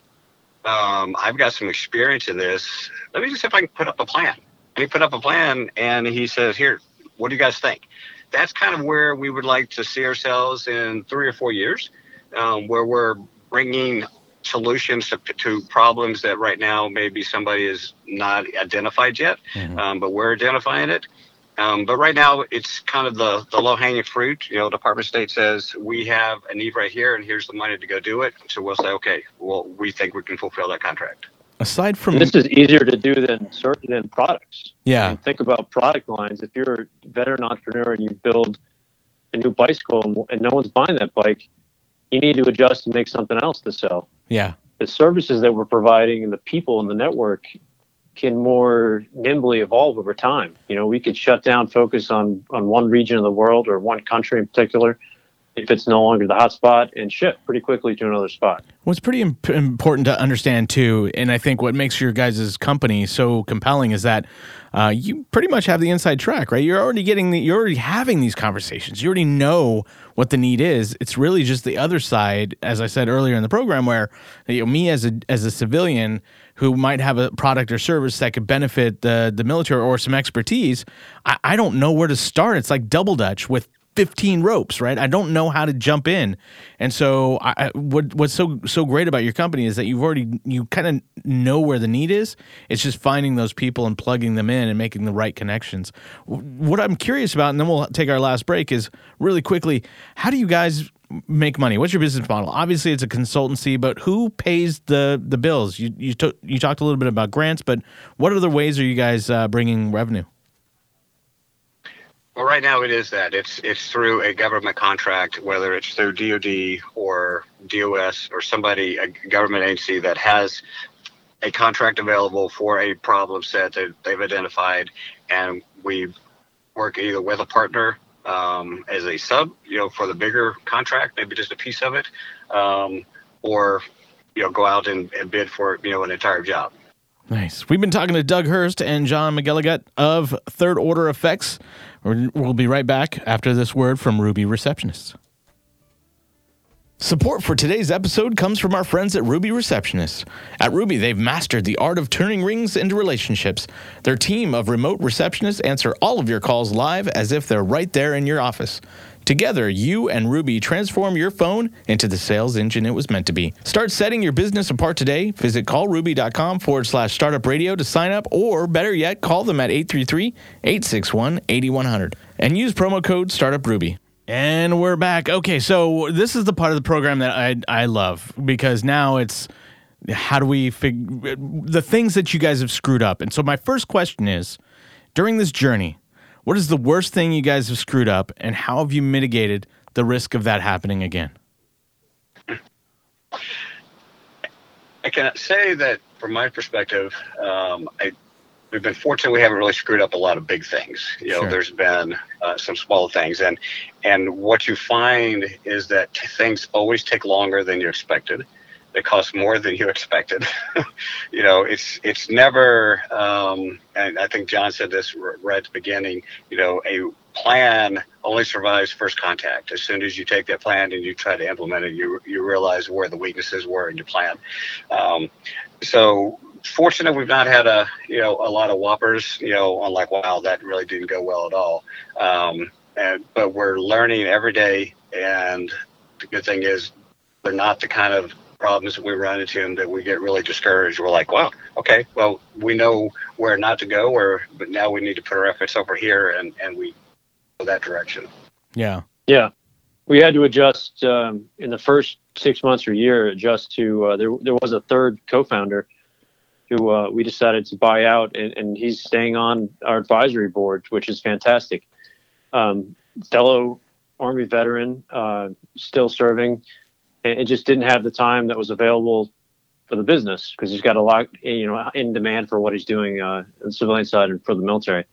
Um, I've got some experience in this. Let me just see if I can put up a plan." And he put up a plan, and he says, "Here, what do you guys think?" That's kind of where we would like to see ourselves in three or four years, um, where we're bringing solutions to, to problems that right now maybe somebody is not identified yet, mm-hmm. um, but we're identifying it. Um, but right now, it's kind of the, the low hanging fruit. You know, Department of State says we have a need right here, and here's the money to go do it. So we'll say, okay, well, we think we can fulfill that contract. Aside from this, is easier to do than certain than products. Yeah. I mean, think about product lines. If you're a veteran entrepreneur and you build a new bicycle and, and no one's buying that bike, you need to adjust and make something else to sell. Yeah. The services that we're providing and the people in the network can more nimbly evolve over time. You know, we could shut down, focus on on one region of the world or one country in particular, if it's no longer the hot spot, and shift pretty quickly to another spot. What's pretty imp- important to understand too, and I think what makes your guys' company so compelling is that uh, you pretty much have the inside track, right? You're already getting the, you're already having these conversations. You already know what the need is. It's really just the other side, as I said earlier in the program, where you know, me as a as a civilian who might have a product or service that could benefit the the military or some expertise, I, I don't know where to start. It's like double dutch with 15 ropes, right? I don't know how to jump in. And so I, what what's so so great about your company is that you've already you kind of know where the need is. It's just finding those people and plugging them in and making the right connections. What I'm curious about and then we'll take our last break is really quickly, how do you guys make money? What's your business model? Obviously, it's a consultancy, but who pays the the bills? You you, you talked a little bit about grants, but what other ways are you guys uh, bringing revenue? Well, right now it is that it's it's through a government contract, whether it's through DoD or DOS or somebody, a government agency that has a contract available for a problem set that they've identified, and we work either with a partner um, as a sub, you know, for the bigger contract, maybe just a piece of it, um, or you know, go out and, and bid for you know an entire job. Nice. We've been talking to Doug Hurst and John McGilligut of Third Order Effects. We'll be right back after this word from Ruby Receptionists. Support for today's episode comes from our friends at Ruby Receptionists. At Ruby, they've mastered the art of turning rings into relationships. Their team of remote receptionists answer all of your calls live as if they're right there in your office. Together, you and Ruby transform your phone into the sales engine it was meant to be. Start setting your business apart today. Visit callruby.com forward slash startup radio to sign up, or better yet, call them at 833 861 8100 and use promo code Startup Ruby. And we're back. Okay, so this is the part of the program that I, I love because now it's how do we figure the things that you guys have screwed up. And so, my first question is during this journey, what is the worst thing you guys have screwed up, and how have you mitigated the risk of that happening again? I can say that from my perspective, um, I, we've been fortunate we haven't really screwed up a lot of big things. You know, sure. there's been uh, some small things, and and what you find is that things always take longer than you expected it costs more than you expected. you know, it's it's never. Um, and I think John said this right at the beginning. You know, a plan only survives first contact. As soon as you take that plan and you try to implement it, you you realize where the weaknesses were in your plan. Um, so fortunate we've not had a you know a lot of whoppers. You know, on like wow that really didn't go well at all. Um, and but we're learning every day, and the good thing is they're not the kind of problems that we run into and that we get really discouraged. We're like, wow, okay, well, we know where not to go, where but now we need to put our efforts over here, and and we go that direction. Yeah. Yeah. We had to adjust um, in the first six months or year, adjust to uh, there. There was a third co-founder who uh, we decided to buy out, and, and, he's staying on our advisory board, which is fantastic. Um, fellow Army veteran, uh, still serving, and, it just didn't have the time that was available for the business because he's got a lot, you know, in demand for what he's doing uh, on the civilian side and for the military.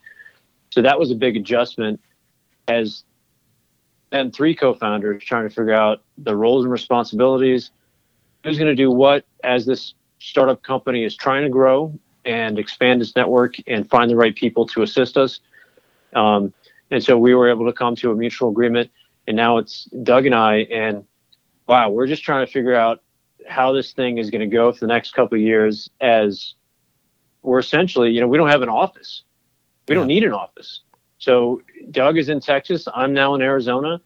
So that was a big adjustment as and three co-founders trying to figure out the roles and responsibilities who's going to do what as this startup company is trying to grow and expand its network and find the right people to assist us um, and so we were able to come to a mutual agreement and now it's doug and i and wow we're just trying to figure out how this thing is going to go for the next couple of years as we're essentially you know we don't have an office we don't need an office so Doug is in Texas. I'm now in Arizona,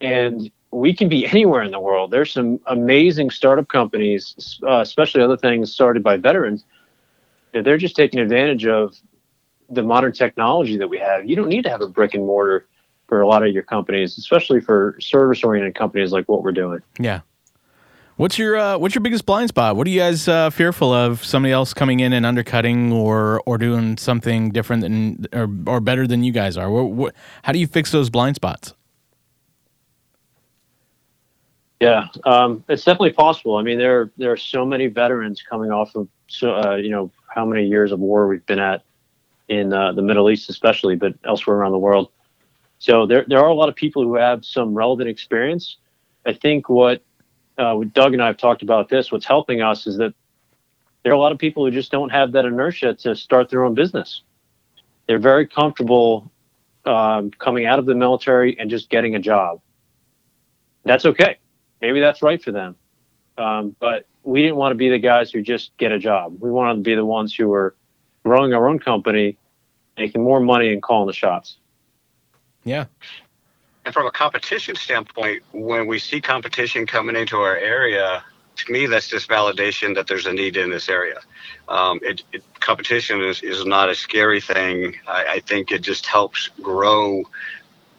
and we can be anywhere in the world. There's some amazing startup companies, uh, especially other things started by veterans. They're just taking advantage of the modern technology that we have. You don't need to have a brick and mortar for a lot of your companies, especially for service oriented companies like what we're doing. Yeah. What's your uh, what's your biggest blind spot? What are you guys uh, fearful of? Somebody else coming in and undercutting, or or doing something different than or or better than you guys are? What, what, how do you fix those blind spots? Yeah, um, it's definitely possible. I mean, there there are so many veterans coming off of so uh, you know how many years of war we've been at in uh, the Middle East, especially, but elsewhere around the world. So there there are a lot of people who have some relevant experience. I think what uh, Doug and I have talked about this. What's helping us is that there are a lot of people who just don't have that inertia to start their own business. They're very comfortable um, coming out of the military and just getting a job. That's okay. Maybe that's right for them. Um, but we didn't want to be the guys who just get a job. We wanted to be the ones who were growing our own company, making more money, and calling the shots. Yeah, and from a competition standpoint, when we see competition coming into our area, to me, that's just validation that there's a need in this area. Um, it, it, competition is, is not a scary thing. I, I think it just helps grow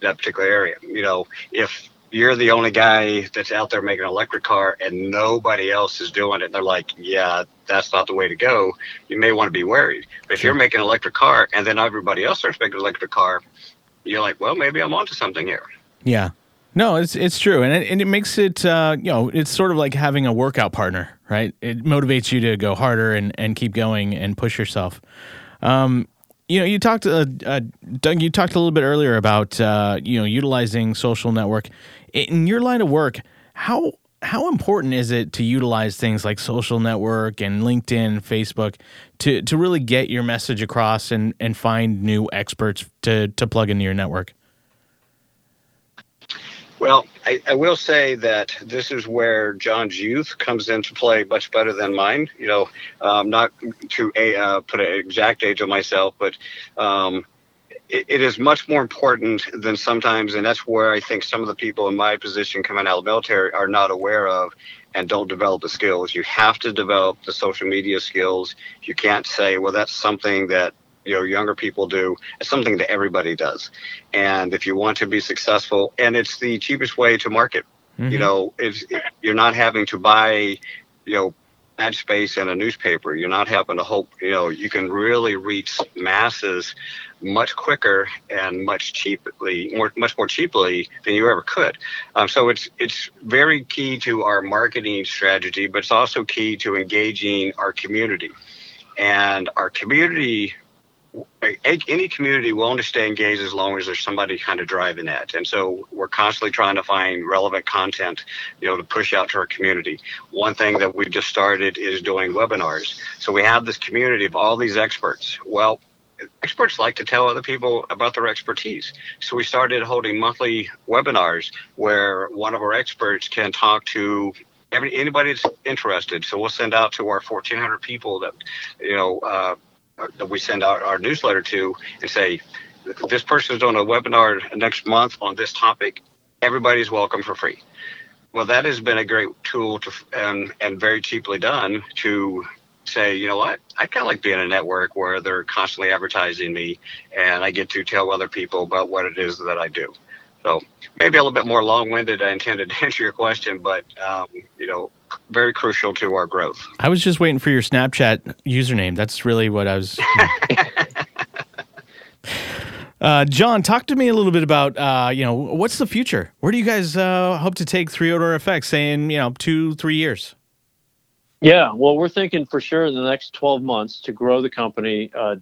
that particular area. You know, if you're the only guy that's out there making an electric car and nobody else is doing it, they're like, yeah, that's not the way to go. You may want to be worried. But if you're making an electric car and then everybody else starts making an electric car, you're like, well, maybe I'm onto something here. Yeah. No, it's it's true, and it, and it makes it uh, you know it's sort of like having a workout partner, right? It motivates you to go harder and, and keep going and push yourself. Um, you know, you talked, uh, uh, Doug. You talked a little bit earlier about uh, you know utilizing social network in your line of work. How how important is it to utilize things like social network and LinkedIn, Facebook to to really get your message across and and find new experts to to plug into your network? Well, I, I, will say that this is where John's youth comes into play much better than mine. You know, um, not to a, uh, put an exact age on myself, but um, it, it is much more important than sometimes, and that's where I think some of the people in my position coming out of the military are not aware of and don't develop the skills. You have to develop the social media skills. You can't say, well, that's something that you know younger people do it's something that everybody does. And if you want to be successful and it's the cheapest way to market. Mm-hmm. you know it's you're not having to buy you know ad space in a newspaper you're not having to hope you know you can really reach masses much quicker and much cheaply more much more cheaply than you ever could. Um, so it's it's very key to our marketing strategy but it's also key to engaging our community. And our community any community willing to stay engaged as long as there's somebody kind of driving that. And so we're constantly trying to find relevant content, you know, to push out to our community. One thing that we've just started is doing webinars. So we have this community of all these experts. Well, experts like to tell other people about their expertise. So we started holding monthly webinars where one of our experts can talk to every anybody that's interested. So we'll send out to our 1,400 people that you know uh, that we send out our newsletter to and say, this person is doing a webinar next month on this topic. Everybody's welcome for free. Well, that has been a great tool to and and very cheaply done to say, you know what, I kind of like being a network where they're constantly advertising me, and I get to tell other people about what it is that I do. So maybe a little bit more long-winded. I intended to answer your question, but um, you know, very crucial to our growth. I was just waiting for your Snapchat username. That's really what I was. uh, John, talk to me a little bit about uh, you know what's the future. Where do you guys uh, hope to take Third Order Effects? Say in you know two, three years. Yeah, well, we're thinking for sure in the next 12 months to grow the company uh,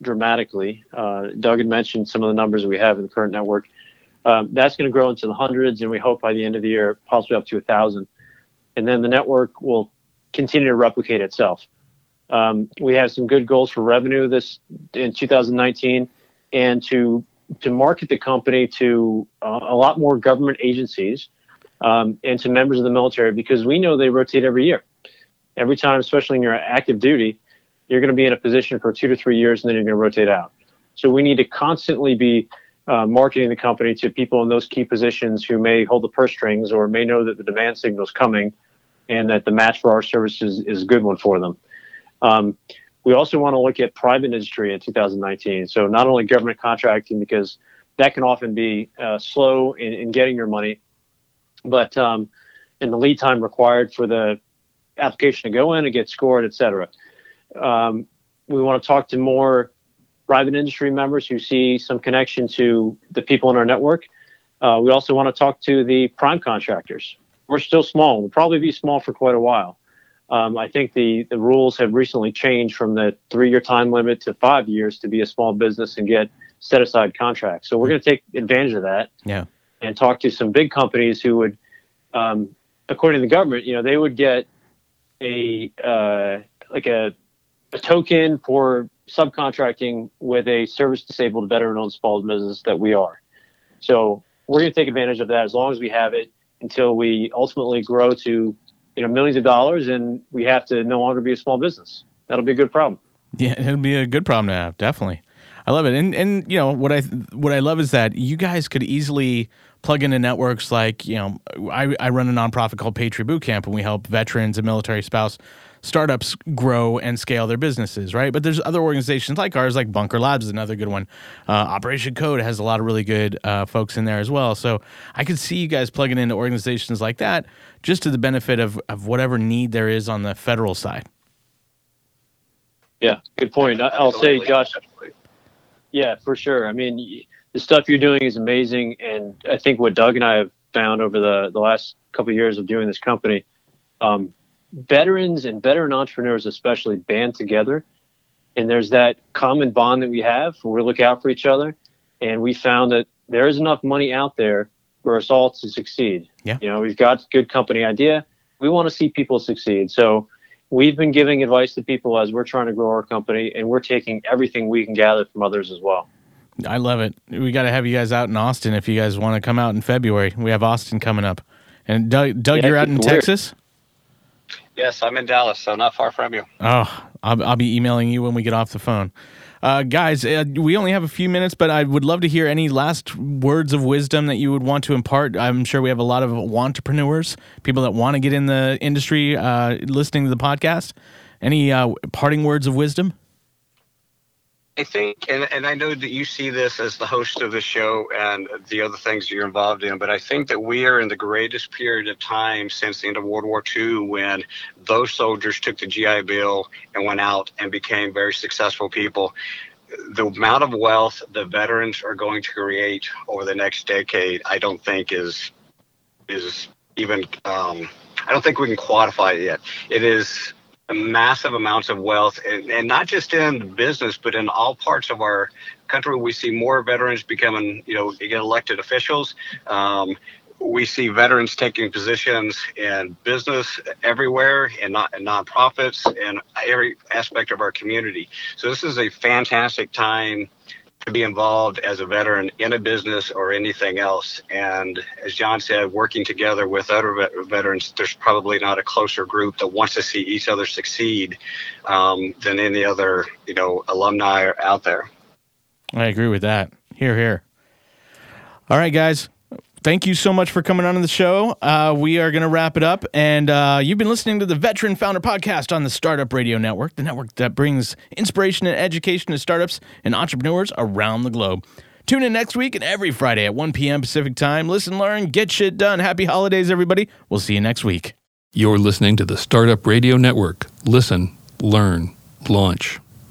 dramatically. Uh, Doug had mentioned some of the numbers we have in the current network. Um, that's going to grow into the hundreds, and we hope by the end of the year, possibly up to a thousand. And then the network will continue to replicate itself. Um, we have some good goals for revenue this in 2019, and to to market the company to uh, a lot more government agencies um, and to members of the military because we know they rotate every year every time, especially in your active duty, you're going to be in a position for two to three years and then you're going to rotate out. So we need to constantly be uh, marketing the company to people in those key positions who may hold the purse strings or may know that the demand signal is coming and that the match for our services is a good one for them. Um, we also want to look at private industry in 2019. So not only government contracting, because that can often be uh, slow in, in, getting your money, but um, in the lead time required for the application to go in and get scored, et cetera. Um, we want to talk to more private industry members who see some connection to the people in our network. Uh, we also want to talk to the prime contractors. We're still small. We'll probably be small for quite a while. Um, I think the, the rules have recently changed from the three year time limit to five years to be a small business and get set aside contracts. So we're going to take advantage of that. Yeah. And talk to some big companies who would, um, according to the government, you know, they would get a uh, like a, a token for subcontracting with a service disabled veteran owned small business that we are. So we're going to take advantage of that as long as we have it until we ultimately grow to you know millions of dollars and we have to no longer be a small business. That'll be a good problem. Yeah, it'll be a good problem to have, definitely. I love it. And and you know what I what I love is that you guys could easily plug into networks like you know I, I run a nonprofit called Patriot Boot Camp and we help veterans and military spouse startups grow and scale their businesses, right? But there's other organizations like ours, like Bunker Labs is another good one. Uh, Operation Code has a lot of really good uh, folks in there as well. So I could see you guys plugging into organizations like that just to the benefit of, of whatever need there is on the federal side. Yeah, good point. I'll say, Josh. Yeah, for sure. I mean, the stuff you're doing is amazing, and I think what Doug and I have found over the the last couple of years of doing this company, um, veterans and veteran entrepreneurs especially band together, and there's that common bond that we have where we look out for each other, and we found that there is enough money out there for us all to succeed. Yeah. You know, we've got good company idea. We want to see people succeed. So we've been giving advice to people as we're trying to grow our company, and we're taking everything we can gather from others as well. I love it. We got to have you guys out in Austin if you guys want to come out in February. We have Austin coming up. And Doug, Doug yeah, you're out in weird. Texas? Yes, I'm in Dallas, so not far from you. Oh, I'll, I'll be emailing you when we get off the phone. Uh, guys, uh, we only have a few minutes, but I would love to hear any last words of wisdom that you would want to impart. I'm sure we have a lot of entrepreneurs, people that want to get in the industry, uh, listening to the podcast. Any uh, parting words of wisdom? I think, and, and I know that you see this as the host of the show and the other things you're involved in, but I think that we are in the greatest period of time since the end of World War II when those soldiers took the GI Bill and went out and became very successful people. The amount of wealth the veterans are going to create over the next decade, I don't think is is even. Um, I don't think we can quantify it yet. It is massive amounts of wealth, and, and not just in business, but in all parts of our country. We see more veterans becoming, you know, get elected officials. Um, we see veterans taking positions in business everywhere and not in nonprofits and every aspect of our community. So this is a fantastic time to be involved as a veteran in a business or anything else. And as John said, working together with other vet- veterans, there's probably not a closer group that wants to see each other succeed um, than any other, you know, alumni out there. I agree with that. Hear, hear. All right, guys. Thank you so much for coming on the show. Uh, we are going to wrap it up. And uh, you've been listening to the Veteran Founder Podcast on the Startup Radio Network, the network that brings inspiration and education to startups and entrepreneurs around the globe. Tune in next week and every Friday at 1 p.m. Pacific Time. Listen, learn, get shit done. Happy holidays, everybody. We'll see you next week. You're listening to the Startup Radio Network. Listen, learn, launch.